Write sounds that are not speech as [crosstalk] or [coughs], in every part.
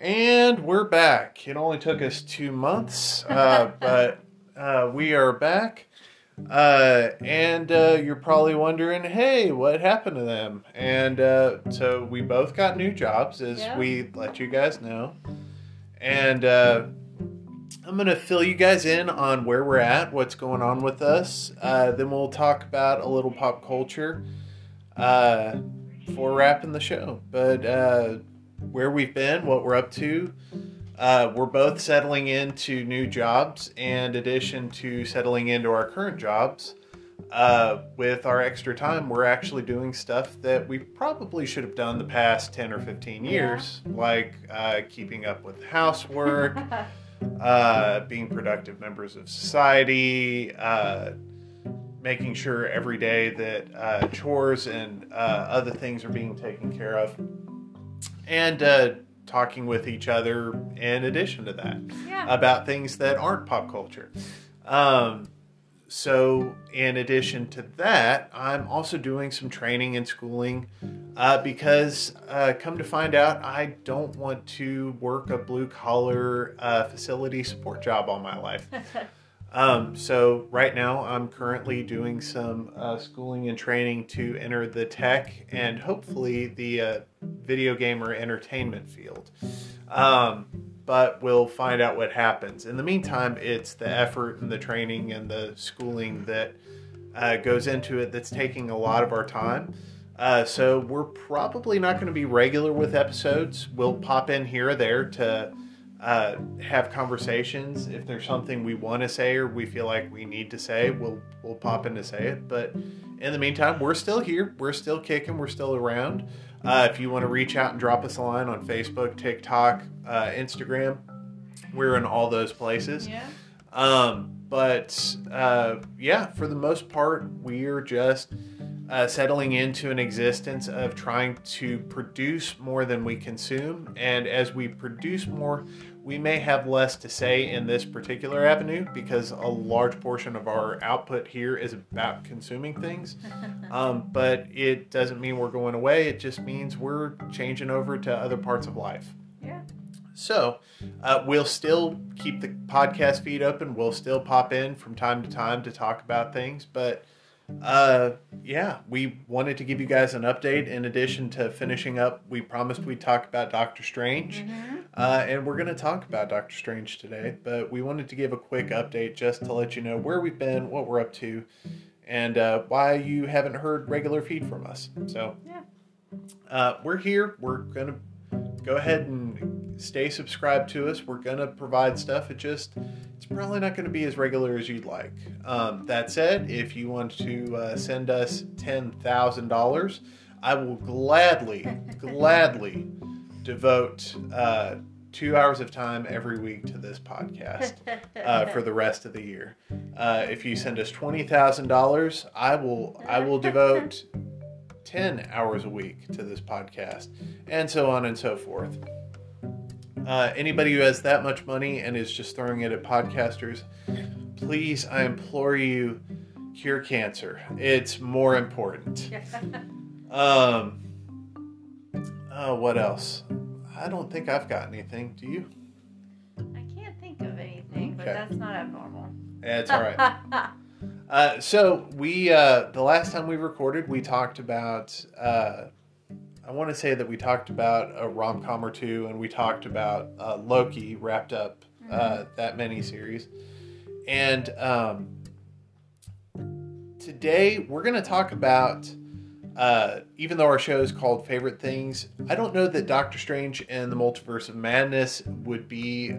And we're back. It only took us two months, uh, [laughs] but uh, we are back. Uh, and uh, you're probably wondering, hey, what happened to them? And uh, so we both got new jobs, as Yeah. we let you guys know. And uh, I'm going to fill you guys in on where we're at, what's going on with us. Uh, then we'll talk about a little pop culture uh, before wrapping the show. But uh, where we've been, what we're up to. Uh, we're both settling into new jobs, and in addition to settling into our current jobs, uh, with our extra time, we're actually doing stuff that we probably should have done the past 10 or 15 years, like uh, keeping up with housework, [laughs] uh, being productive members of society, uh, making sure every day that uh, chores and uh, other things are being taken care of, and uh, talking with each other in addition to that yeah. about things that aren't pop culture. Um, so, in addition to that, I'm also doing some training and schooling uh, because, uh, come to find out, I don't want to work a blue collar uh, facility support job all my life. [laughs] Um, so right now, I'm currently doing some uh, schooling and training to enter the tech and hopefully the uh, video game or entertainment field. Um, but we'll find out what happens. In the meantime, it's the effort and the training and the schooling that uh, goes into it that's taking a lot of our time. Uh, so we're probably not going to be regular with episodes. We'll pop in here or there to uh, have conversations. If there's something we want to say or we feel like we need to say, we'll we'll pop in to say it. But in the meantime, we're still here. We're still kicking. We're still around. Uh, if you want to reach out and drop us a line on Facebook, TikTok, uh, Instagram, we're in all those places. yeah. Um, but uh, yeah, for the most part, we're just uh, settling into an existence of trying to produce more than we consume. And as we produce more, we may have less to say in this particular avenue because a large portion of our output here is about consuming things. [laughs] Um, but it doesn't mean we're going away, it just means we're changing over to other parts of life. Yeah. So, uh, we'll still keep the podcast feed open. We'll still pop in from time to time to talk about things. But uh, yeah, we wanted to give you guys an update. In addition to finishing up, we promised we'd talk about Doctor Strange. Uh, and we're going to talk about Doctor Strange today. But we wanted to give a quick update just to let you know where we've been, what we're up to, and uh, why you haven't heard regular feed from us. So, Yeah. uh, we're here. We're gonna go ahead and stay subscribed to us. We're gonna provide stuff. It just it's probably not gonna be as regular as you'd like. Um, that said, if you want to uh, send us ten thousand dollars, I will gladly, gladly devote uh, two hours of time every week to this podcast uh, for the rest of the year. Uh, if you send us twenty thousand dollars, I will I will devote [laughs] ten hours a week to this podcast, and so on and so forth. Uh, anybody who has that much money and is just throwing it at podcasters, please, I implore you, cure cancer. It's more important. [laughs] Um. Oh, what else? I don't think I've got anything. Do you? I can't think of anything, but that's not abnormal. Yeah, it's all right. [laughs] Uh, so we uh, the last time we recorded, we talked about. Uh, I want to say that we talked about a rom com or two, and we talked about uh, Loki wrapped up uh, that mini series, and um, today we're going to talk about. Uh, even though our show is called Favorite Things, I don't know that Doctor Strange and the Multiverse of Madness would be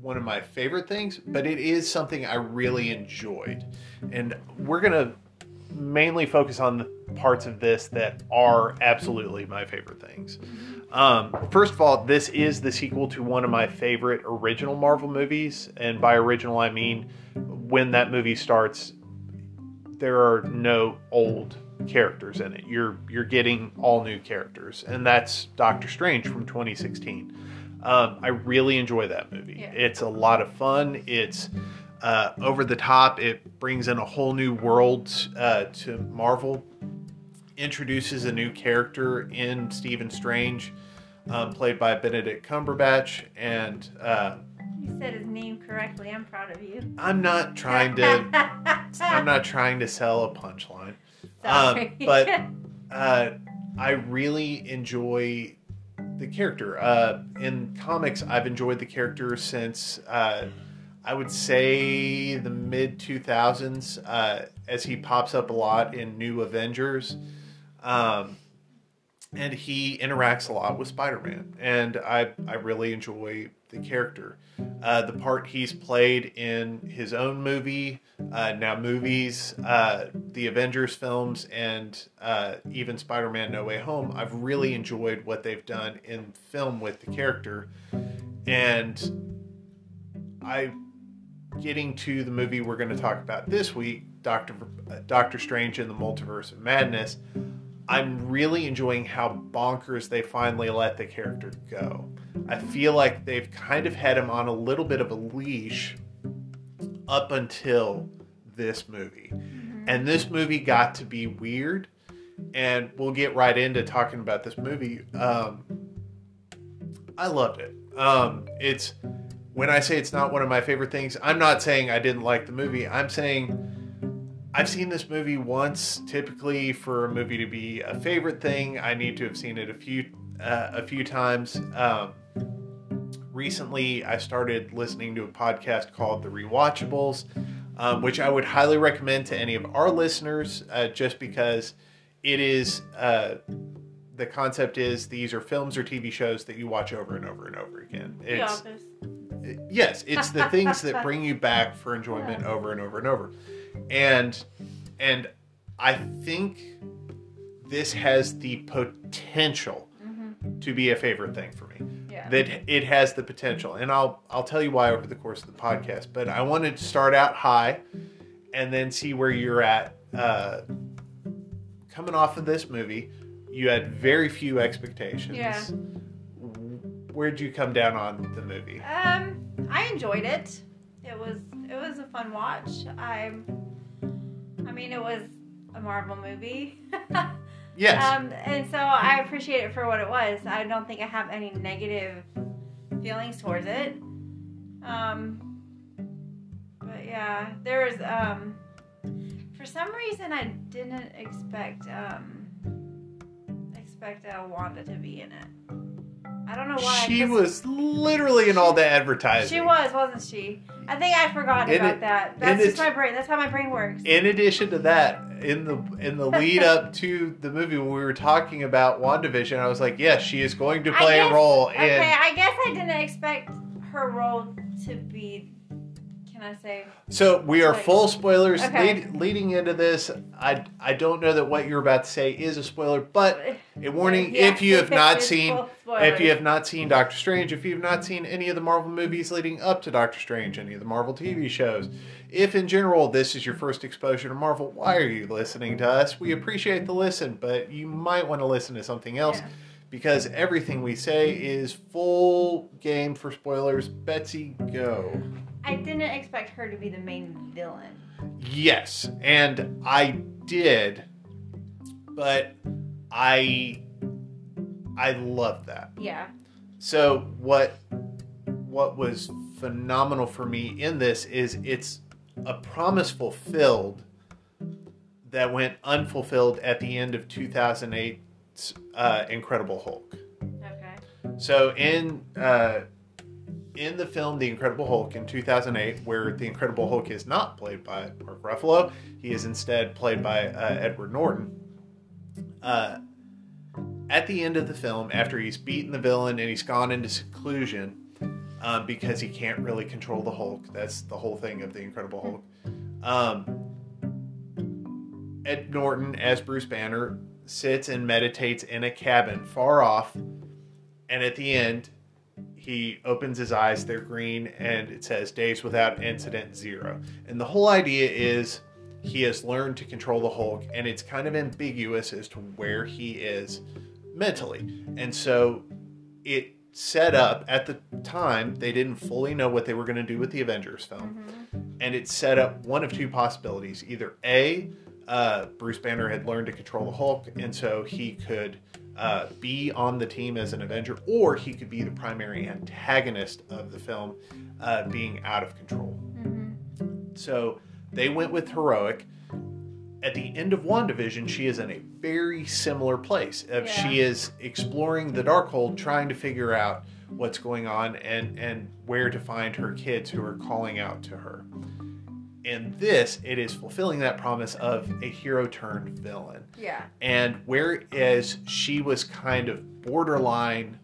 one of my favorite things, but it is something I really enjoyed. And we're going to mainly focus on the parts of this that are absolutely my favorite things. Um, first of all, this is the sequel to one of my favorite original Marvel movies. And by original, I mean when that movie starts, there are no old characters in it. You're you're getting all new characters, and that's Doctor Strange from 2016. Um, I really enjoy that movie. Yeah. It's a lot of fun. It's uh, over the top. It brings in a whole new world uh, to Marvel. Introduces a new character in Stephen Strange. um, played by Benedict Cumberbatch. And uh, You said his name correctly. I'm proud of you. I'm not trying to I'm not [laughs] trying to sell a punchline. Um, but [laughs] uh, I really enjoy the character. Uh, in comics, I've enjoyed the character since uh, I would say the mid 2000s, uh, as he pops up a lot in New Avengers. Um, and he interacts a lot with Spider-Man, and I I really enjoy the character. Uh, the part he's played in his own movie, uh, now movies, uh, the Avengers films, and uh, even Spider-Man: No Way Home. I've really enjoyed what they've done in film with the character, and I getting to the movie we're going to talk about this week, Doctor uh, Doctor Strange in the Multiverse of Madness. I'm really enjoying how bonkers they finally let the character go. I feel like they've kind of had him on a little bit of a leash up until this movie. And this movie got to be weird. And we'll get right into talking about this movie. Um, I loved it. Um, it's when I say it's not one of my favorite things, I'm not saying I didn't like the movie. I'm saying I've seen this movie once. Typically, for a movie to be a favorite thing, I need to have seen it a few uh, a few times. Um, recently, I started listening to a podcast called The Rewatchables, um, which I would highly recommend to any of our listeners, uh, just because it is. Uh, the concept is these are films or TV shows that you watch over and over and over again. The Office. Yes it's the things that bring you back for enjoyment over and over and over. And and i think this has the potential to be a favorite thing for me. Yeah. that it has the potential. And i'll i'll tell you why over the course of the podcast but i wanted to start out high and then see where you're at. Uh coming off of this movie you had very few expectations. Yeah. Where'd you come down on the movie Um, I enjoyed it. It was it was a fun watch. I, I mean, it was a Marvel movie. [laughs] yes Um, and so I appreciate it for what it was. I don't think I have any negative feelings towards it. Um, but yeah, there was um, for some reason I didn't expect um, expect uh, Wanda to be in it. I don't know why. She was literally in all the advertising. She was, wasn't she? I think I forgot In about it- that. That's just it- my brain. That's how my brain works. In addition to that, in the in the lead [laughs] up to the movie when we were talking about WandaVision, I was like, yes, she is going to play guess- a role in Okay, I guess I didn't expect her role to be. I say? So we are Like- full spoilers Okay. lead, leading into this. I I don't know that what you're about to say is a spoiler, but a warning: Yeah, if you have [laughs] not seen if you have not seen Doctor Strange, if you've not seen any of the Marvel movies leading up to Doctor Strange, any of the Marvel TV shows, if in general this is your first exposure to Marvel, why are you listening to us? We appreciate the listen, but you might want to listen to something else. Yeah. Because everything we say is full game for spoilers. Betsy, go. I didn't expect her to be the main villain. Yes, and I did, but I I love that. Yeah. So what what was phenomenal for me in this is it's a promise fulfilled that went unfulfilled at the end of 2008's uh, Incredible Hulk. Okay. So in uh, in the film The Incredible Hulk in 2008, where the Incredible Hulk is not played by Mark Ruffalo, he is instead played by uh, Edward Norton. Uh, at the end of the film, after he's beaten the villain and he's gone into seclusion um, because he can't really control the Hulk, that's the whole thing of the Incredible Hulk. Um, Ed Norton, as Bruce Banner, sits and meditates in a cabin far off and at the end he opens his eyes they're green and it says days without incident zero. And the whole idea is he has learned to control the hulk and it's kind of ambiguous as to where he is mentally. And so it set up at the time they didn't fully know what they were going to do with the avengers film. Mm-hmm. And it set up one of two possibilities either a uh, Bruce Banner had learned to control the Hulk, and so he could uh, be on the team as an Avenger, or he could be the primary antagonist of the film, uh, being out of control. So they went with heroic. At the end of WandaVision, she is in a very similar place. Uh, She is exploring the Darkhold, trying to figure out what's going on and and where to find her kids who are calling out to her. In this, it is fulfilling that promise of a hero turned villain. Yeah. And whereas she was kind of borderline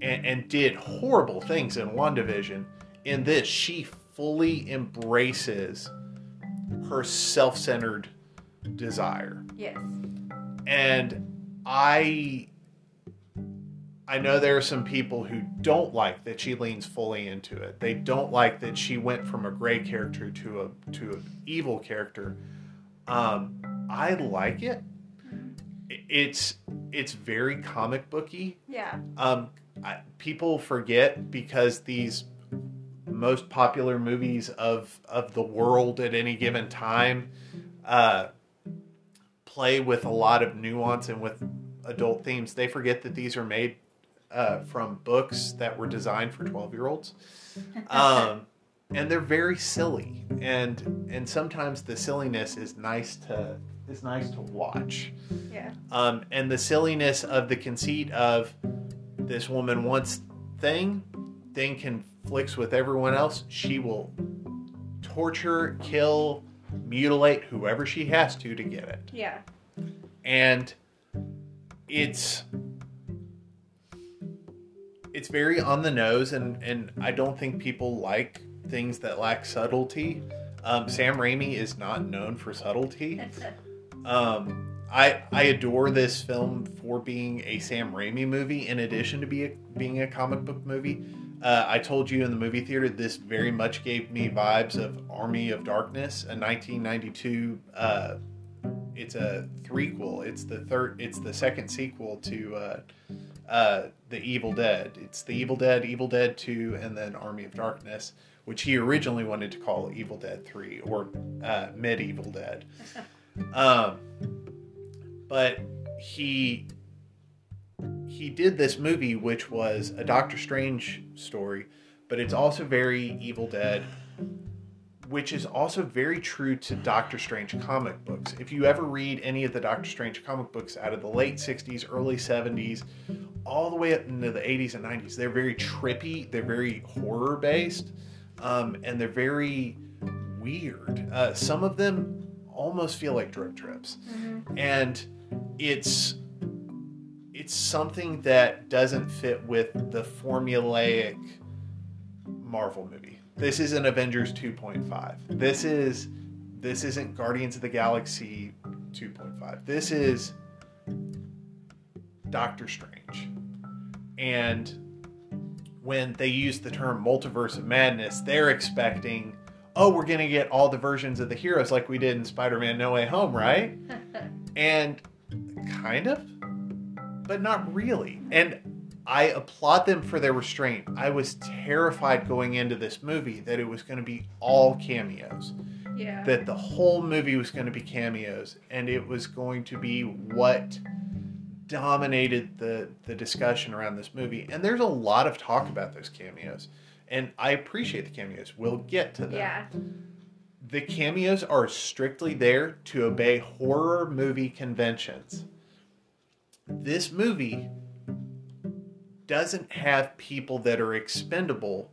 and, and did horrible things in WandaVision, in this, she fully embraces her self centered desire. Yes. And I. I know there are some people who don't like that she leans fully into it. They don't like that she went from a gray character to a to an evil character. Um, I like it. It's it's very comic booky. Yeah. Um, I, people forget because these most popular movies of of the world at any given time uh, play with a lot of nuance and with adult themes. They forget that these are made uh, from books that were designed for twelve year olds. Um, and they're very silly, and and sometimes the silliness is nice to is nice to watch Yeah. um, and the silliness of the conceit of this woman wants thing, thing conflicts with everyone else. She will torture, kill, mutilate whoever she has to to get it, Yeah. and it's it's very on the nose, and and I don't think people like things that lack subtlety. Um, Sam Raimi is not known for subtlety. [laughs] Um, I I adore this film for being a Sam Raimi movie in addition to be a, being a comic book movie. Uh, I told you in the movie theater this very much gave me vibes of Army of Darkness, a 1992. Uh, it's a threequel. It's the third. It's the second sequel to uh, uh, the Evil Dead. It's the Evil Dead, Evil Dead Two, and then Army of Darkness, which he originally wanted to call Evil Dead Three or uh, Medieval Dead. [laughs] Um, but he he did this movie, which was a Doctor Strange story, but it's also very Evil Dead, which is also very true to Doctor Strange comic books. If you ever read any of the Doctor Strange comic books out of the late '60s, early '70s, all the way up into the '80s and '90s, they're very trippy. They're very horror based, um, and they're very weird. Uh, some of them almost feel like drug trips, and it's it's something that doesn't fit with the formulaic Marvel movie. This is an Avengers 2.5. This is this isn't Guardians of the Galaxy 2.5. This is Doctor Strange. And when they use the term multiverse of madness, they're expecting, oh, we're going to get all the versions of the heroes like we did in Spider Man No Way Home, right? [laughs] and kind of, but not really. And I applaud them for their restraint. I was terrified going into this movie that it was going to be all cameos, Yeah. that the whole movie was going to be cameos, and it was going to be what dominated the the discussion around this movie. And there's a lot of talk about those cameos, and I appreciate the cameos. We'll get to them yeah. the cameos are strictly there to obey horror movie conventions. This movie doesn't have people that are expendable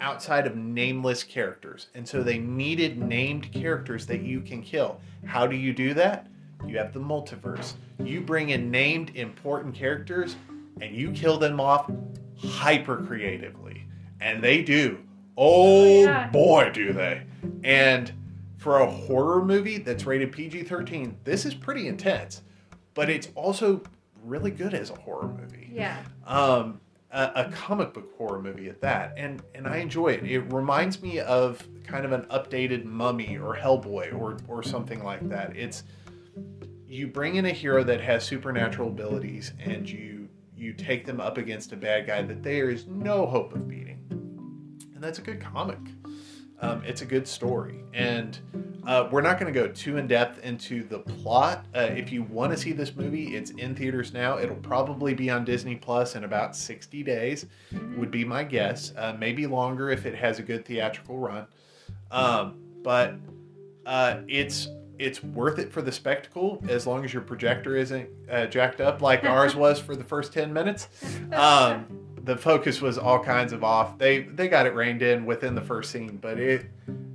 outside of nameless characters. And so they needed named characters that you can kill. How do you do that? You have the multiverse. You bring in named important characters and you kill them off hyper creatively. And they do. Oh, oh yeah. boy, do they. And for a horror movie that's rated PG 13, this is pretty intense. But it's also really good as a horror movie Yeah. um, a, a comic book horror movie at that, and and I enjoy it. It reminds me of kind of an updated Mummy or Hellboy or or something like that. It's you bring in a hero that has supernatural abilities, and you you take them up against a bad guy that there is no hope of beating, and that's a good comic. Um, it's a good story, and uh, we're not going to go too in depth into the plot. Uh, if you want to see this movie, it's in theaters now. It'll probably be on Disney Plus in about 60 days, would be my guess. Uh, maybe longer if it has a good theatrical run. Um, but uh, it's it's worth it for the spectacle as long as your projector isn't uh, jacked up like ours [laughs] was for the first 10 minutes. Um, the focus was all kinds of off. They they got it reined in within the first scene, but it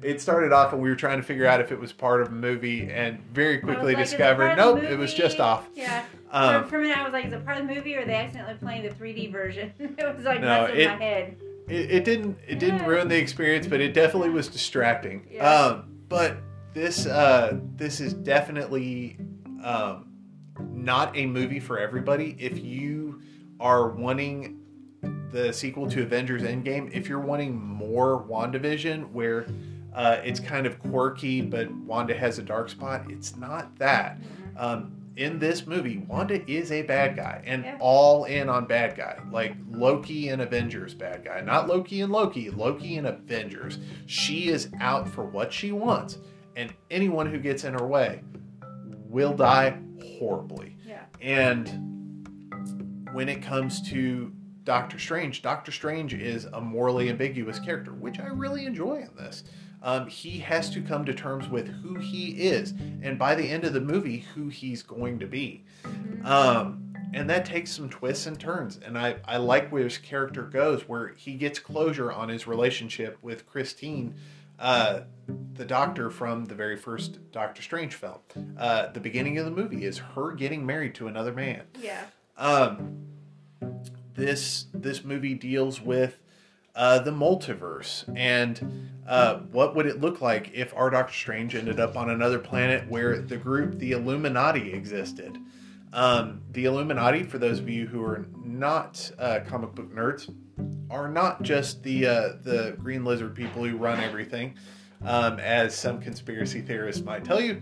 it started off and we were trying to figure out if it was part of a movie and very quickly like, is it discovered nope, it was just off. Yeah. Um, for, for a minute, I was like, is it part of the movie or are they accidentally playing the 3D version? [laughs] it was like No, messing it- my head. it, it didn't it didn't Yeah. ruin the experience, but it definitely was distracting. Yeah. Um, but this uh, this is definitely um, not a movie for everybody. If you are wanting the sequel to Avengers Endgame, if you're wanting more WandaVision, where uh, it's kind of quirky, but Wanda has a dark spot, it's not that. Um, in this movie, Wanda is a bad guy and Yeah. all in on bad guy. Like Loki and Avengers bad guy. Not Loki and Loki, Loki and Avengers. She is out for what she wants, and anyone who gets in her way will die horribly. Yeah. And when it comes to Doctor Strange, Doctor Strange is a morally ambiguous character, which I really enjoy in this. Um, he has to come to terms with who he is, and by the end of the movie, who he's going to be. Um, and that takes some twists and turns, and I, I like where his character goes, where he gets closure on his relationship with Christine, uh, the doctor from the very first Doctor Strange film. Uh, the beginning of the movie is her getting married to another man. Yeah. Um, this this movie deals with uh, the multiverse and uh, what would it look like if our Doctor Strange ended up on another planet where the group the Illuminati existed. Um, the Illuminati, for those of you who are not uh, comic book nerds, are not just the uh, the Green Lizard people who run everything, um, as some conspiracy theorists might tell you.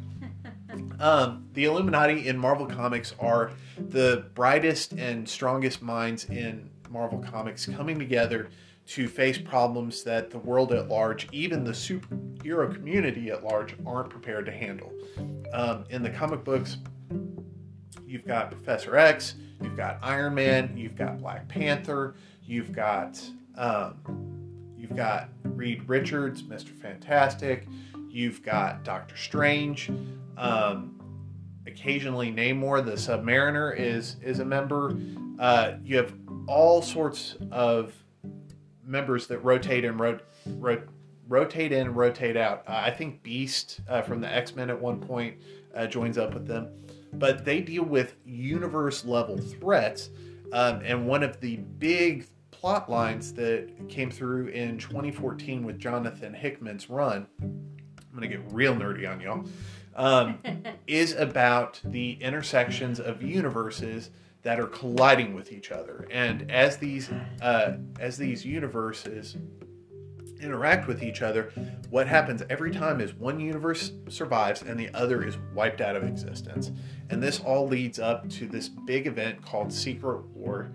Um, the Illuminati in Marvel Comics are the brightest and strongest minds in Marvel Comics coming together to face problems that the world at large, even the superhero community at large, aren't prepared to handle. Um, in the comic books, you've got Professor X, you've got Iron Man, you've got Black Panther, you've got um, you've got Reed Richards, Mister Fantastic, you've got Doctor Strange. Um, occasionally, Namor, the Submariner, is is a member. Uh, you have all sorts of members that rotate and rot- rot- rotate in, rotate out. Uh, I think Beast uh, from the X Men at one point uh, joins up with them, but they deal with universe level threats. Um, and one of the big plot lines that came through in 2014 with Jonathan Hickman's run, I'm gonna get real nerdy on y'all, um, [laughs] is about the intersections of universes that are colliding with each other. And as these uh, as these universes interact with each other, what happens every time is one universe survives and the other is wiped out of existence. And this all leads up to this big event called Secret War,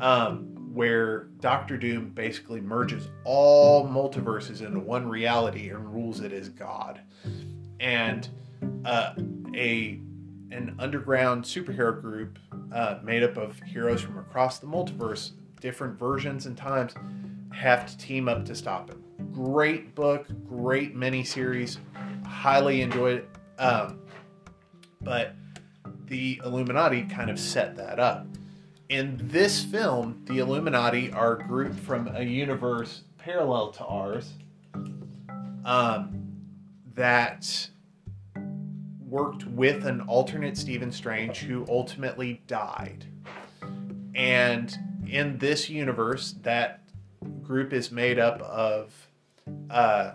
um, where Doctor Doom basically merges all multiverses into one reality and rules it as God. And uh, a an underground superhero group uh, made up of heroes from across the multiverse, different versions and times, have to team up to stop him. Great book, great miniseries, highly enjoyed. Um, but the Illuminati kind of set that up. In this film, the Illuminati are a group from a universe parallel to ours um, that worked with an alternate Stephen Strange who ultimately died. And in this universe, that group is made up of uh,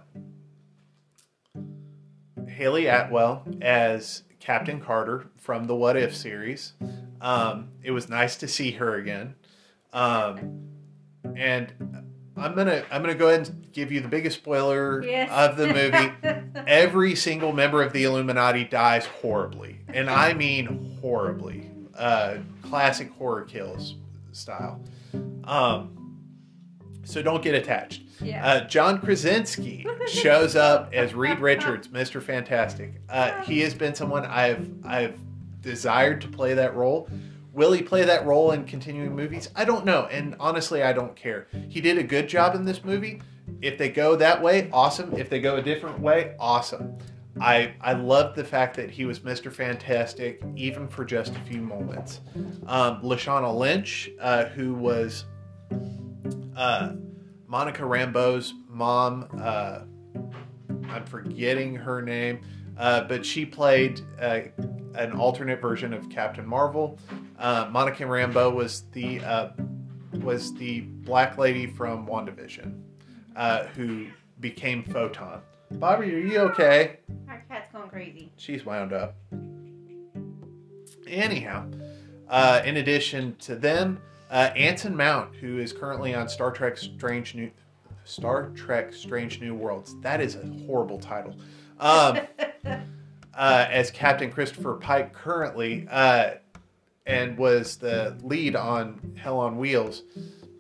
Hayley Atwell as Captain Carter from the What If series. Um, it was nice to see her again. Um, and I'm gonna I'm gonna go ahead and give you the biggest spoiler Yes. of the movie [laughs] every single member of the Illuminati dies horribly, and I mean horribly. Uh, classic horror kills style. Um, So don't get attached. Yeah. Uh, John Krasinski shows up as Reed Richards, [laughs] Mr. Fantastic. Uh, he has been someone I've I've desired to play that role. Will he play that role in continuing movies? I don't know, and honestly, I don't care. He did a good job in this movie. If they go that way, awesome. If they go a different way, awesome. I I loved the fact that he was Mr. Fantastic, even for just a few moments. Um, Lashana Lynch, uh, who was uh, Monica Rambeau's mom. Uh, I'm forgetting her name, uh, but she played uh, an alternate version of Captain Marvel. Uh, Monica Rambeau was the uh, was the black lady from WandaVision, uh, who became Photon. Bobby, are you okay? Our cat's going crazy. She's wound up. Anyhow, uh, in addition to them, uh, Anson Mount, who is currently on Star Trek Strange New Star Trek Strange New Worlds. That is a horrible title. Um, [laughs] uh, as Captain Christopher Pike currently, uh, and was the lead on Hell on Wheels.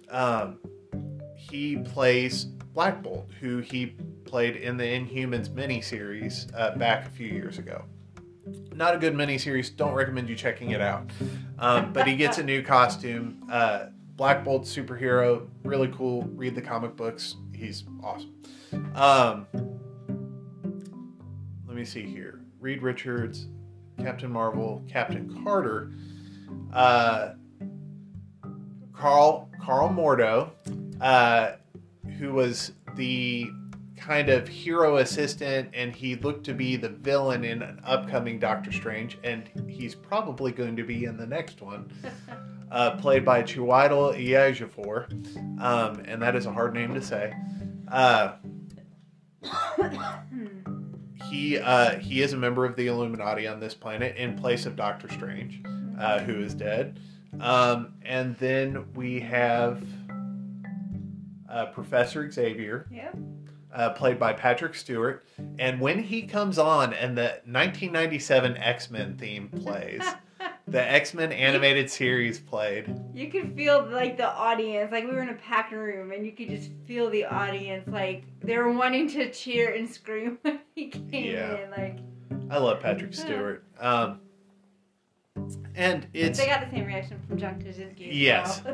Um, he plays Black Bolt, who he played in the Inhumans miniseries uh, back a few years ago. Not a good miniseries. Don't recommend you checking it out. Um, but he gets a new costume. Uh, Black Bolt superhero, really cool. Read the comic books. He's awesome. Um, let me see here. Reed Richards, Captain Marvel, Captain Carter, uh, Karl Karl Mordo, uh, who was the kind of hero assistant, and he looked to be the villain in an upcoming Doctor Strange, and he's probably going to be in the next one, [laughs] uh, played by Chiwetel Ejiofor, um, and that is a hard name to say. Uh, [coughs] he uh, he is a member of the Illuminati on this planet in place of Doctor Strange, uh, who is dead. Um, and then we have uh, Professor Xavier, Yep. Uh, played by Patrick Stewart. And when he comes on and the 1997 X Men theme plays, [laughs] the X Men animated series played. You could feel like the audience, like we were in a packed room, and you could just feel the audience, like they were wanting to cheer and scream [laughs] when he came Yeah. in. Like I love Patrick Stewart. Um, and it's they got the same reaction from John Krasinski. as Yes. [laughs]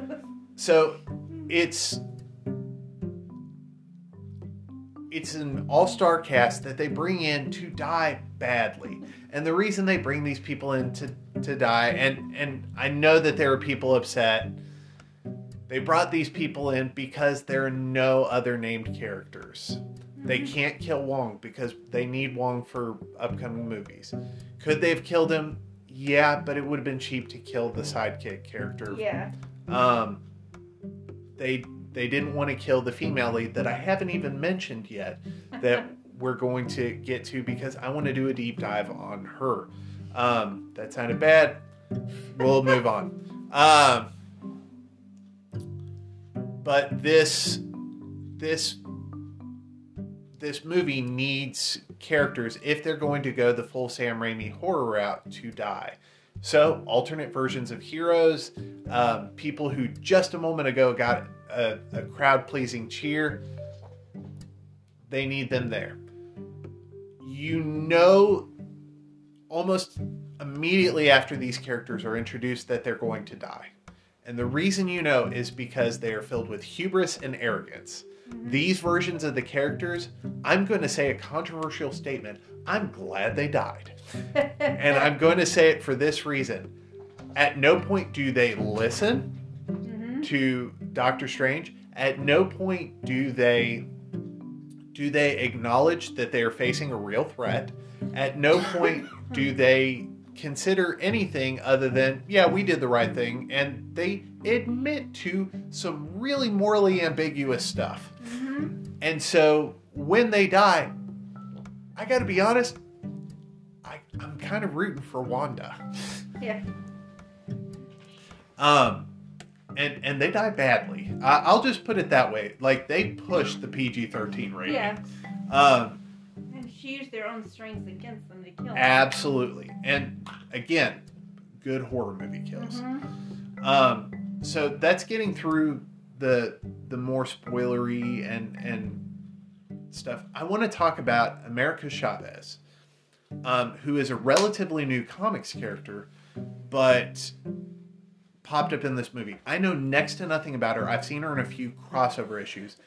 So it's it's an all-star cast that they bring in to die badly. And the reason they bring these people in to, to die, and, and I know that there are people upset, they brought these people in because there are no other named characters. They can't kill Wong because they need Wong for upcoming movies. Could they have killed him? Yeah, but it would have been cheap to kill the sidekick character yeah. um, they they didn't want to kill the female lead that I haven't even mentioned yet that we're going to get to because I want to do a deep dive on her. Um, that sounded bad. We'll move on. Um, but this this this movie needs characters if they're going to go the full Sam Raimi horror route to die. So alternate versions of heroes, um, people who just a moment ago got a, a crowd pleasing cheer, they need them there. You know, almost immediately after these characters are introduced, that they're going to die. And the reason you know is because they are filled with hubris and arrogance. These versions of the characters, I'm going to say a controversial statement. I'm glad they died. [laughs] And I'm going to say it for this reason. At no point do they listen Mhm. to Doctor Strange. At no point do they do they acknowledge that they are facing a real threat. At no point [laughs] do they consider anything other than, yeah, we did the right thing, and they admit to some really morally ambiguous stuff. Mhm. And so when they die, I got to be honest, I, I'm kind of rooting for Wanda. Yeah. Um, and and they die badly. I, I'll just put it that way. Like they pushed the PG-13 rating. Yeah. Um, And she used their own strengths against them to kill them. absolutely. And again, good horror movie kills. Mhm. Um, so that's getting through the the more spoilery and and stuff, I want to talk about America Chavez, um, who is a relatively new comics character, but popped up in this movie. I know next to nothing about her. I've seen her in a few crossover issues.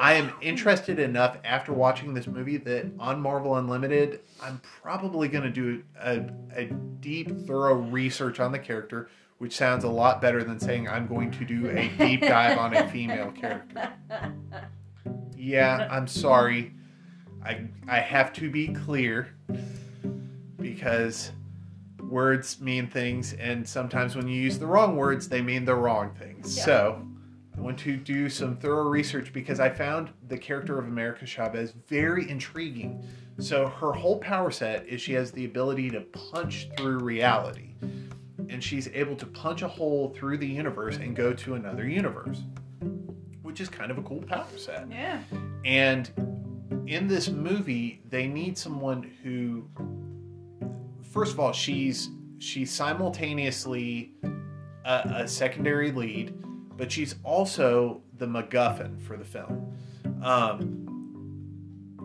I am interested enough after watching this movie that on Marvel Unlimited, I'm probably going to do a, a deep, thorough research on the character, which sounds a lot better than saying I'm going to do a deep dive on a female character. Yeah, I'm sorry. I I have to be clear because words mean things and sometimes when you use the wrong words they mean the wrong things. Yeah. So, I want to do some thorough research because I found the character of America Chavez very intriguing. So, her whole power set is she has the ability to punch through reality. And she's able to punch a hole through the universe and go to another universe, which is kind of a cool power set. Yeah. And in this movie, they need someone who, first of all, she's she's simultaneously a, a secondary lead, but she's also the MacGuffin for the film. Um,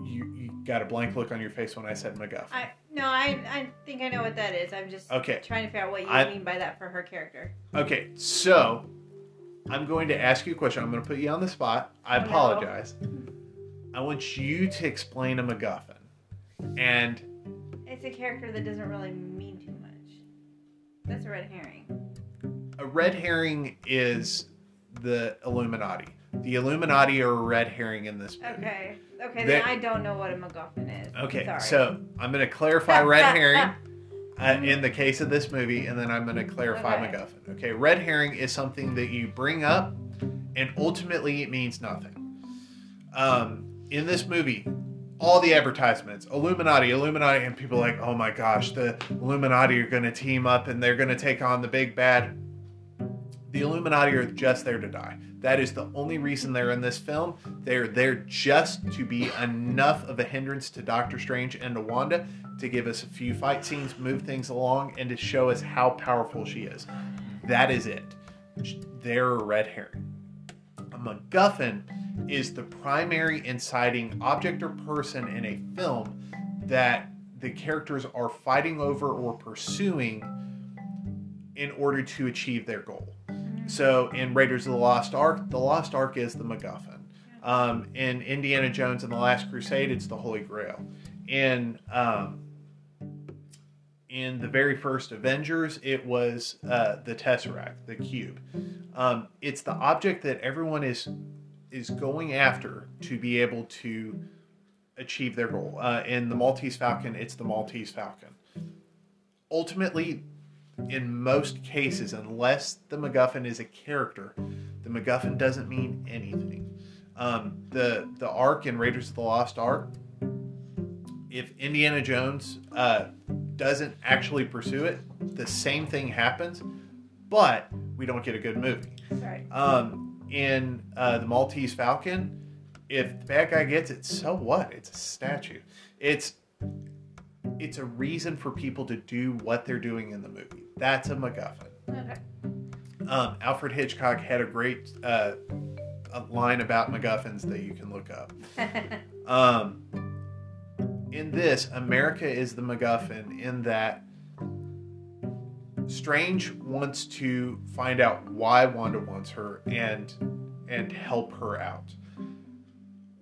you, you got a blank look on your face when I said MacGuffin. I no, I I think I know what that is. I'm just Okay. trying to figure out what you I- mean by that for her character. Okay, so I'm going to ask you a question. I'm going to put you on the spot. I Oh, no. apologize. I want you to explain a MacGuffin. And It's a character that doesn't really mean too much. That's a red herring. a red herring is the Illuminati. The Illuminati are a red herring in this movie. Okay. Okay, then I don't know what a MacGuffin is. Okay, Sorry. so I'm going to clarify red [laughs] herring uh, in the case of this movie, and then I'm going to clarify Okay. MacGuffin. Okay, red herring is something that you bring up, and ultimately it means nothing. Um, in this movie, all the advertisements, Illuminati, Illuminati, and people like, oh my gosh, the Illuminati are going to team up and they're going to take on the big bad. The Illuminati are just there to die. That is the only reason they're in this film. They're there just to be enough of a hindrance to Doctor Strange and to Wanda to give us a few fight scenes, move things along, and to show us how powerful she is. That is it. They're a red herring. A MacGuffin is the primary inciting object or person in a film that the characters are fighting over or pursuing in order to achieve their goal. So in Raiders of the Lost Ark, the Lost Ark is the MacGuffin. Um, in Indiana Jones and the Last Crusade, it's the Holy Grail. In um, in the very first Avengers, it was uh, the Tesseract, the cube. Um, it's the object that everyone is is going after to be able to achieve their goal. Uh, in the Maltese Falcon, it's the Maltese Falcon. Ultimately, in most cases, unless the MacGuffin is a character, the MacGuffin doesn't mean anything. Um, the the Ark in Raiders of the Lost Ark, if Indiana Jones uh, doesn't actually pursue it, the same thing happens, but we don't get a good movie. Sorry. Um, in uh, the Maltese Falcon, if the bad guy gets it, so what? It's a statue. It's it's a reason for people to do what they're doing in the movie. That's a MacGuffin. Okay. Um, Alfred Hitchcock had a great uh, a line about MacGuffins that you can look up. [laughs] Um, in this, America is the MacGuffin in that Strange wants to find out why Wanda wants her and and help her out.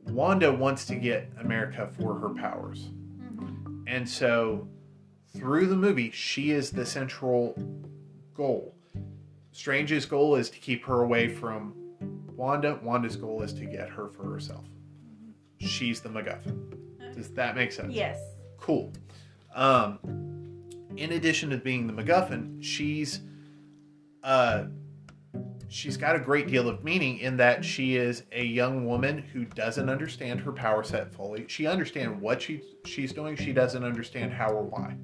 Wanda wants to get America for her powers. Mhm. And so through the movie, she is the central goal. Strange's goal is to keep her away from Wanda. Wanda's goal is to get her for herself. She's the MacGuffin. Does that make sense? Yes. Cool. Um, in addition to being the MacGuffin, she's uh, she's got a great deal of meaning in that she is a young woman who doesn't understand her power set fully. She understands what she she's doing. She doesn't understand how or why.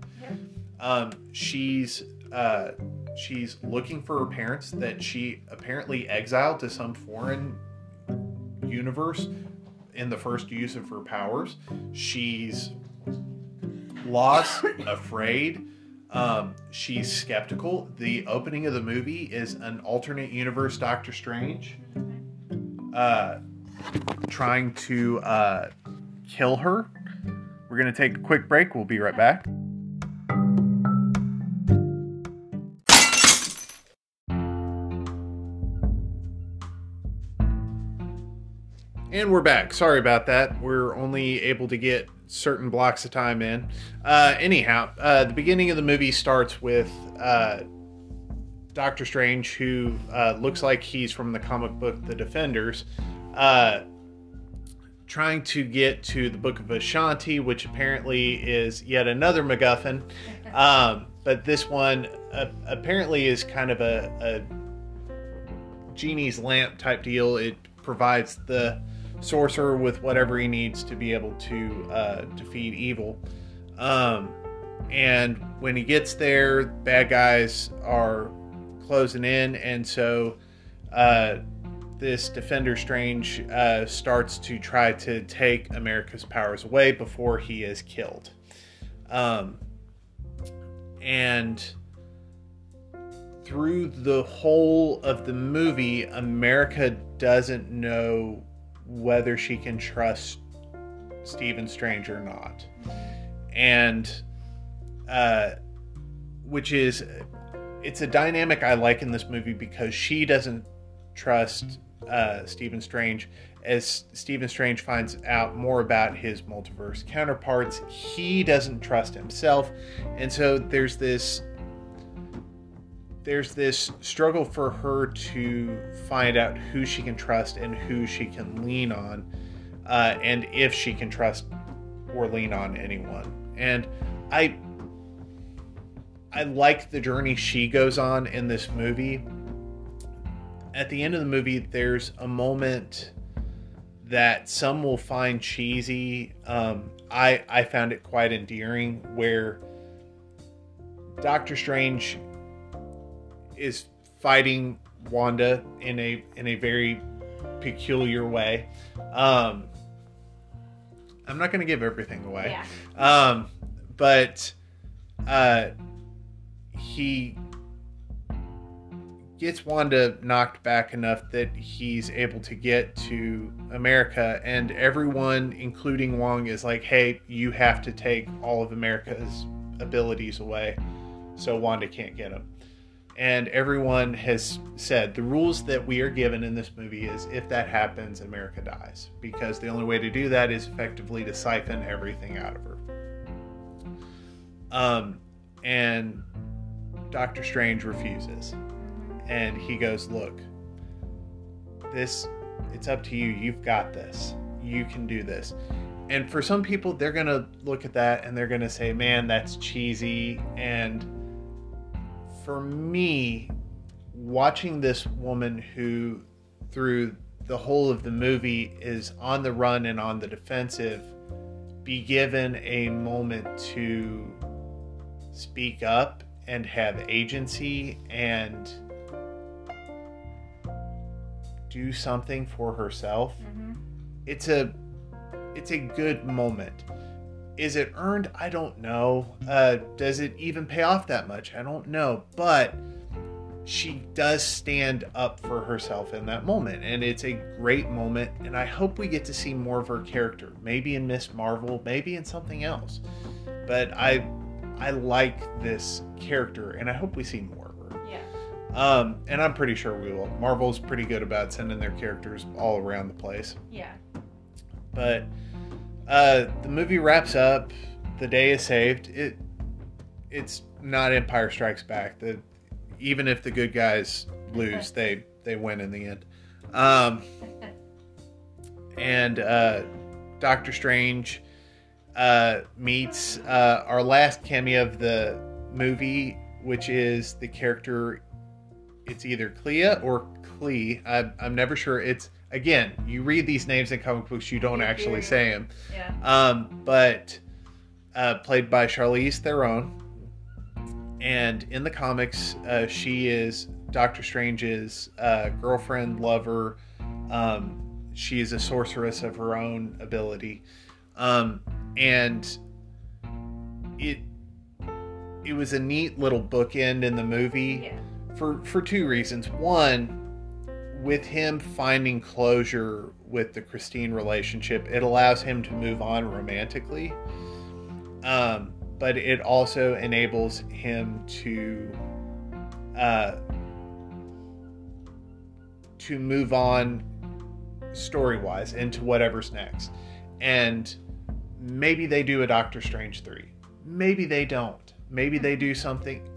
Um, she's uh, she's looking for her parents that she apparently exiled to some foreign universe in the first use of her powers. She's lost, [coughs] afraid. Um, she's skeptical. The opening of the movie is an alternate universe Doctor Strange. uh, trying to uh, kill her. We're going to take a quick break. We'll be right back. And we're back. Sorry about that. We're only able to get certain blocks of time in. Uh, anyhow, uh, the beginning of the movie starts with uh, Doctor Strange, who uh, looks like he's from the comic book The Defenders, uh, trying to get to the Book of Vishanti, which apparently is yet another MacGuffin. [laughs] Um, but this one uh, apparently is kind of a, a genie's lamp type deal. It provides the sorcerer with whatever he needs to be able to uh, defeat evil. Um, and when he gets there, bad guys are closing in, and so uh, this Defender Strange uh, starts to try to take America's powers away before he is killed. Um, and through the whole of the movie, America doesn't know whether she can trust Stephen Strange or not. And uh, which is it's a dynamic I like in this movie because she doesn't trust uh, Stephen Strange. As Stephen Strange finds out more about his multiverse counterparts, he doesn't trust himself, and so there's this there's this struggle for her to find out who she can trust and who she can lean on, uh, and if she can trust or lean on anyone. And I I like the journey she goes on in this movie. At the end of the movie, there's a moment that some will find cheesy. Um, I I found it quite endearing where Doctor Strange is fighting Wanda in a in a very peculiar way. Um, I'm not going to give everything away. Yeah. Um, but uh, he gets Wanda knocked back enough that he's able to get to America, and everyone, including Wong, is like, "Hey, you have to take all of America's abilities away, so Wanda can't get them." And everyone has said the rules that we are given in this movie is if that happens, America dies. Because the only way to do that is effectively to siphon everything out of her. Um, and Doctor Strange refuses. And he goes, Look, this, it's up to you. You've got this. You can do this. And for some people, they're going to look at that and they're going to say, Man, that's cheesy. And for me, watching this woman who, through the whole of the movie, is on the run and on the defensive, be given a moment to speak up and have agency and do something for herself. Mm-hmm. It's a it's a good moment. Is it earned? I don't know. Uh, does it even pay off that much? I don't know. But she does stand up for herself in that moment, and it's a great moment. And I hope we get to see more of her character, maybe in Miss Marvel, maybe in something else. But I, I like this character, and I hope we see more of her. Yeah. Um, and I'm pretty sure we will. Marvel's pretty good about sending their characters all around the place. Yeah. But uh, the movie wraps up. The day is saved. It it's not Empire Strikes Back. The even if the good guys lose, they they win in the end. Um, and uh, Doctor Strange uh, meets uh, our last cameo of the movie, which is the character. It's either Clea or Clee. I'm, I'm never sure. It's again, you read these names in comic books, you don't You actually say them. Yeah. Um, but uh, played by Charlize Theron. And in the comics, uh, she is Doctor Strange's uh, girlfriend, lover. Um, she is a sorceress of her own ability. Um, and it it was a neat little bookend in the movie Yeah. for for two reasons. One, with him finding closure with the Christine relationship, it allows him to move on romantically. Um, but it also enables him to uh, to move on story wise into whatever's next. And maybe they do a Doctor Strange 3. Maybe they don't. Maybe they do something.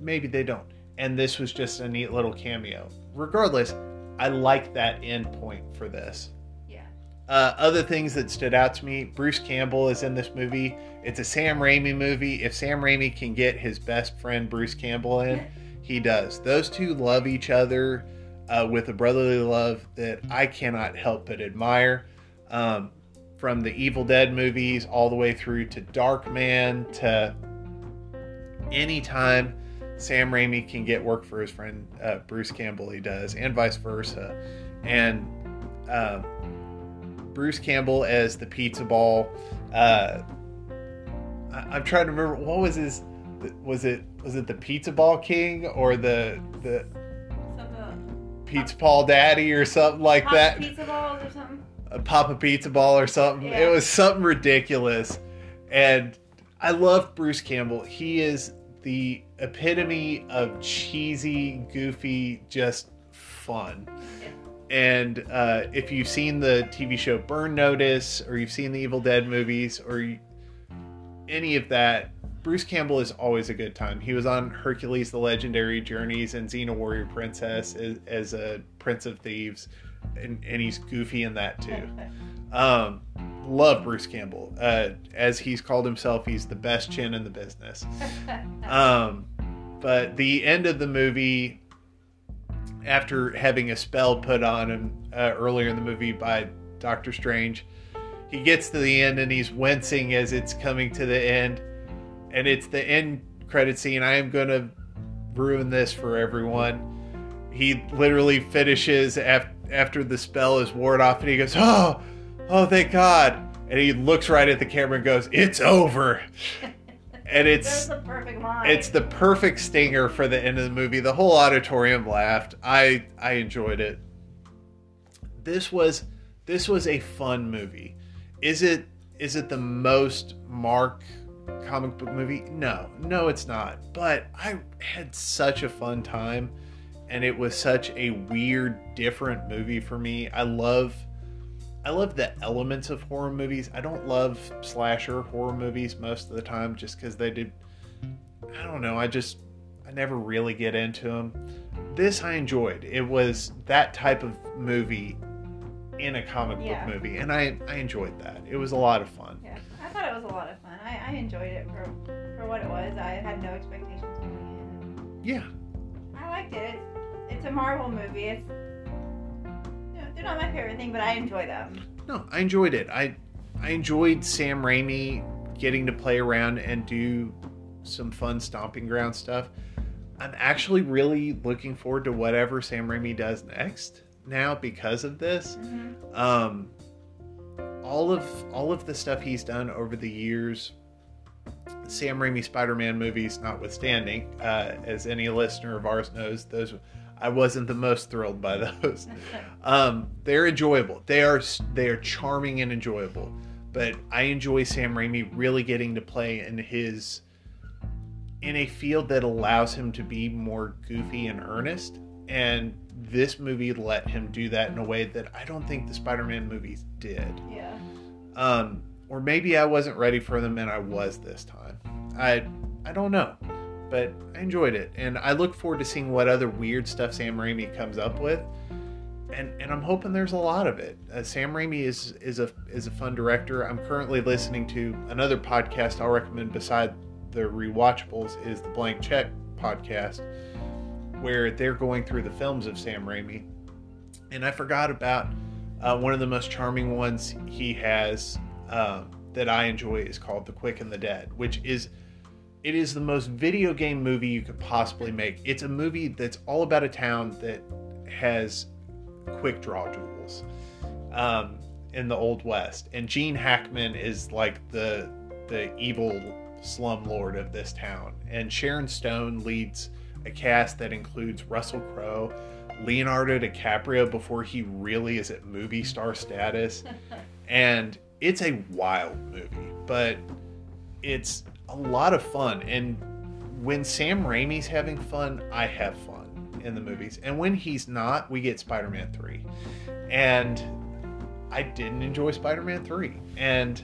Maybe they don't. And this was just a neat little cameo. Regardless, I like that end point for this. Yeah. Uh, other things that stood out to me Bruce Campbell is in this movie. It's a Sam Raimi movie. If Sam Raimi can get his best friend Bruce Campbell in, he does. Those two love each other uh, with a brotherly love that I cannot help but admire. Um, from the Evil Dead movies all the way through to Darkman to anytime Sam Raimi can get work for his friend uh, Bruce Campbell, he does, and vice versa. And uh, Bruce Campbell as the pizza ball. Uh, I- I'm trying to remember what was his. Was it was it the pizza ball king or the the pizza ball daddy or something like hot that? pizza balls or something. a Papa Pizza Ball or something. Yeah. It was something ridiculous. And I love Bruce Campbell. He is the epitome of cheesy, goofy, just fun. And uh, if you've seen the TV show Burn Notice, or you've seen the Evil Dead movies, or any of that, Bruce Campbell is always a good time. He was on Hercules: The Legendary Journeys and Xena Warrior Princess as, as a Prince of Thieves, and, and he's goofy in that too. Um, love Bruce Campbell. Uh, as he's called himself, he's the best chin in the business. [laughs] Um, but the end of the movie, after having a spell put on him uh, earlier in the movie by Doctor Strange, he gets to the end and he's wincing as it's coming to the end. And it's the end credit scene. I am going to ruin this for everyone. He literally finishes af- after the spell is ward off and he goes, Oh, oh, thank God. And he looks right at the camera and goes, It's over. [laughs] And it's the perfect line. it's the perfect stinger for the end of the movie. The whole auditorium laughed. I I enjoyed it. This was this was a fun movie. Is it is it the most Mark comic book movie? No. No, it's not. But I had such a fun time and it was such a weird different movie for me. I love I love the elements of horror movies. I don't love slasher horror movies most of the time just because they did. I don't know. I just I never really get into them. This I enjoyed. It was that type of movie in a comic Yeah. book movie, and I I enjoyed that. It was a lot of fun. Yeah, I thought it was a lot of fun. I, I enjoyed it for for what it was. I had no expectations going Yeah. I liked it. It's, it's a Marvel movie. It's they're not my favorite thing, but I enjoy them. no, I enjoyed it. I I enjoyed Sam Raimi getting to play around and do some fun stomping ground stuff. I'm actually really looking forward to whatever Sam Raimi does next now because of this. hmm um all of all of the stuff he's done over the years sam raimi spider-man movies notwithstanding uh, as any listener of ours knows those i wasn't the most thrilled by those um, they're enjoyable they are they are charming and enjoyable but i enjoy sam raimi really getting to play in his in a field that allows him to be more goofy and earnest and this movie let him do that in a way that I don't think the Spider-Man movies did. yeah. Um, or maybe I wasn't ready for them and I was this time. I I don't know, but I enjoyed it, and I look forward to seeing what other weird stuff Sam Raimi comes up with. And, and I'm hoping there's a lot of it. Uh, Sam Raimi is is a is a fun director. I'm currently listening to another podcast I'll recommend beside the rewatchables is the Blank Check podcast, where they're going through the films of Sam Raimi. And I forgot about uh, one of the most charming ones he has um, that I enjoy is called The Quick and the Dead, which is it is the most video game movie you could possibly make. It's a movie that's all about a town that has quick draw duels um, in the old west, and Gene Hackman is like the the evil slum lord of this town, and Sharon Stone leads a cast that includes Russell Crowe, Leonardo DiCaprio before he really is at movie star status. [laughs] and it's a wild movie, but it's a lot of fun. And when Sam Raimi's having fun, I have fun in the movies. And when he's not, we get Spider Man 3. And I didn't enjoy Spider Man 3. And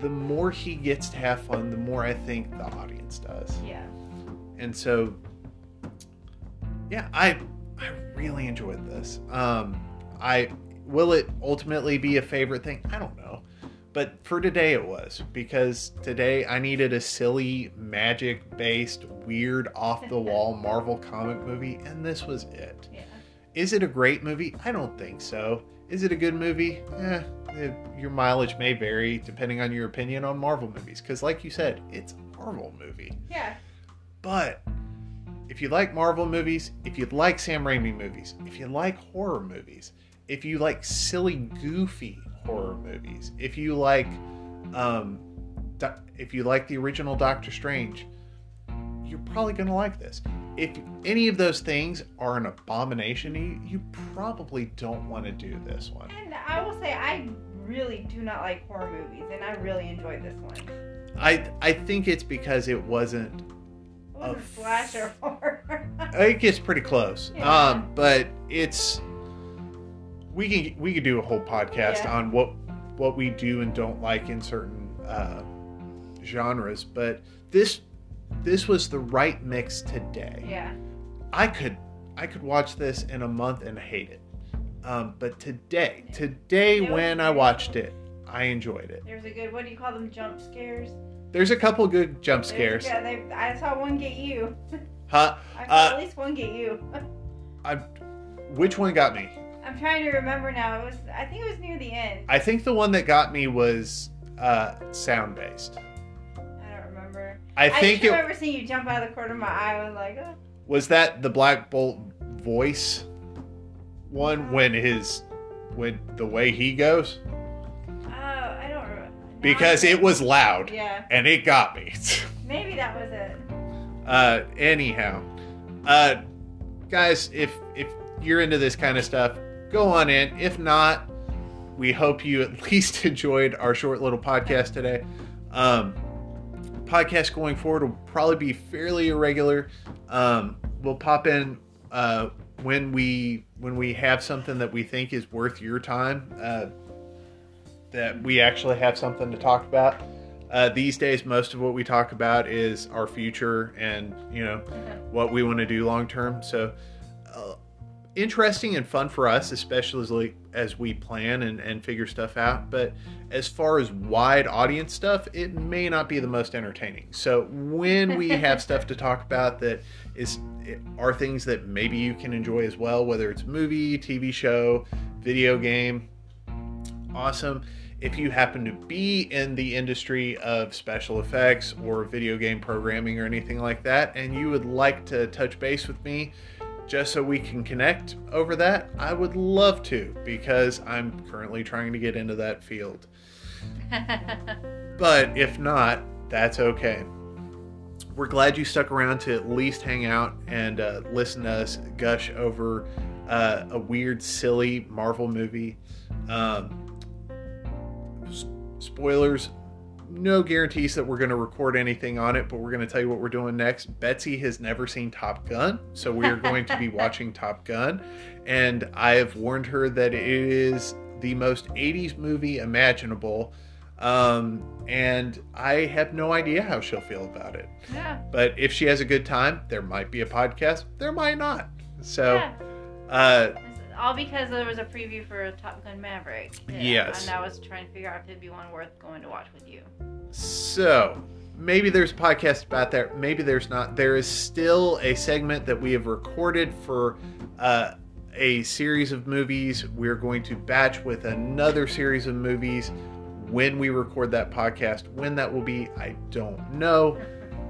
the more he gets to have fun, the more I think the audience does. Yeah. And so, yeah, I I really enjoyed this. Um, I will it ultimately be a favorite thing? I don't know, but for today it was because today I needed a silly magic based, weird, off the wall [laughs] Marvel comic movie, and this was it. Yeah. Is it a great movie? I don't think so. Is it a good movie? Eh, it, your mileage may vary depending on your opinion on Marvel movies. Because, like you said, it's a Marvel movie. Yeah. But if you like Marvel movies, if you like Sam Raimi movies, if you like horror movies, if you like silly, goofy horror movies, if you like, um, if you like the original Doctor Strange, you're probably gonna like this. If any of those things are an abomination to you, you probably don't want to do this one. And I will say, I really do not like horror movies, and I really enjoyed this one. I I think it's because it wasn't It wasn't Of- slasher horror. [laughs] It gets pretty close. Yeah. Um, but it's we can we could do a whole podcast Yeah. on what what we do and don't like in certain uh, genres. But this this was the right mix today. yeah. I could I could watch this in a month and hate it. Um, but today, today was when I watched it, I enjoyed it. There's a good. What do you call them? Jump scares. There's a couple good jump scares. Yeah. They, I saw one get you. Huh? [laughs] I saw Uh, at least one get you. [laughs] I, which one got me? I'm trying to remember now. It was. I think it was near the end. I think the one that got me was uh, sound based. I don't remember. I think I just it remember seeing you jump out of the corner of my eye. I was like, oh. was that the Black Bolt voice one when his when the way he goes Oh, I don't remember. because it was loud Yeah, and it got me. [laughs] maybe that was it. uh, anyhow, uh, guys, if if you're into this kind of stuff, go on in. If not, we hope you at [laughs] least enjoyed our short little podcast today. Um, podcast going forward will probably be fairly irregular. Um, we'll pop in uh, when we when we have something that we think is worth your time. Uh, that we actually have something to talk about. Uh, these days, most of what we talk about is our future and you know what we want to do long term. So, uh, interesting and fun for us, especially as we plan and, and figure stuff out. But as far as wide audience stuff, it may not be the most entertaining. So, when we have stuff to talk about that is are things that maybe you can enjoy as well, whether it's movie, TV show, video game, awesome. If you happen to be in the industry of special effects or video game programming or anything like that, and you would like to touch base with me just so we can connect over that, I would love to because I'm currently trying to get into that field. [laughs] But if not, that's okay. We're glad you stuck around to at least hang out and uh, listen to us gush over uh, a weird, silly Marvel movie. Um, s- spoilers no guarantees that we're going to record anything on it, but we're going to tell you what we're doing next. Betsy has never seen Top Gun, so we are going to be [laughs] watching Top Gun. And I have warned her that it is the most 80s movie imaginable. Um, and I have no idea how she'll feel about it. yeah. But if she has a good time, there might be a podcast, there might not. So, yeah. uh, all because there was a preview for Top Gun Maverick. Yeah, Yes. And I was trying to figure out if it'd be one worth going to watch with you. So maybe there's a podcast about that. Maybe there's not. There is still a segment that we have recorded for uh, a series of movies. We're going to batch with another series of movies when we record that podcast. When that will be, I don't know.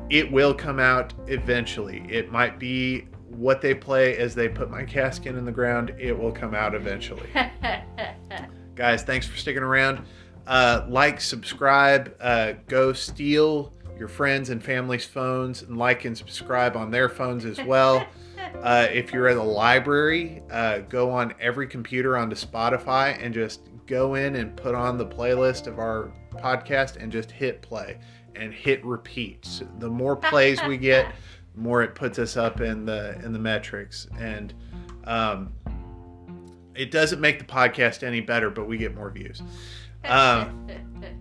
It will come out eventually. It might be what they play as they put my casket in the ground. It will come out eventually [laughs] guys thanks for sticking around uh, like subscribe uh, go steal your friends and family's phones and like and subscribe on their phones as well. [laughs] Uh, if you're at a library, uh, go on every computer onto Spotify and just go in and put on the playlist of our podcast and just hit play and hit repeat. So the more plays we get, [laughs] more it puts us up in the in the metrics and um, it doesn't make the podcast any better, but we get more views. Um,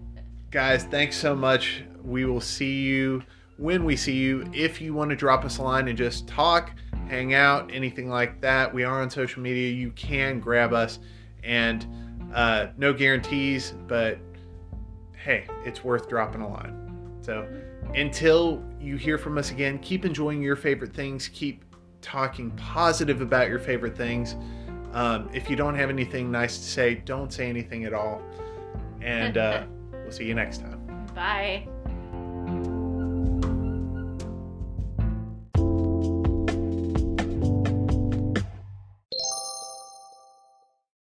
[laughs] guys, thanks so much. We will see you when we see you. If you want to drop us a line and just talk, hang out, anything like that, we are on social media. You can grab us, and uh, no guarantees, but hey, it's worth dropping a line. So until you hear from us again, keep enjoying your favorite things. Keep talking positive about your favorite things. Um, if you don't have anything nice to say, don't say anything at all. And uh, [laughs] we'll see you next time. Bye.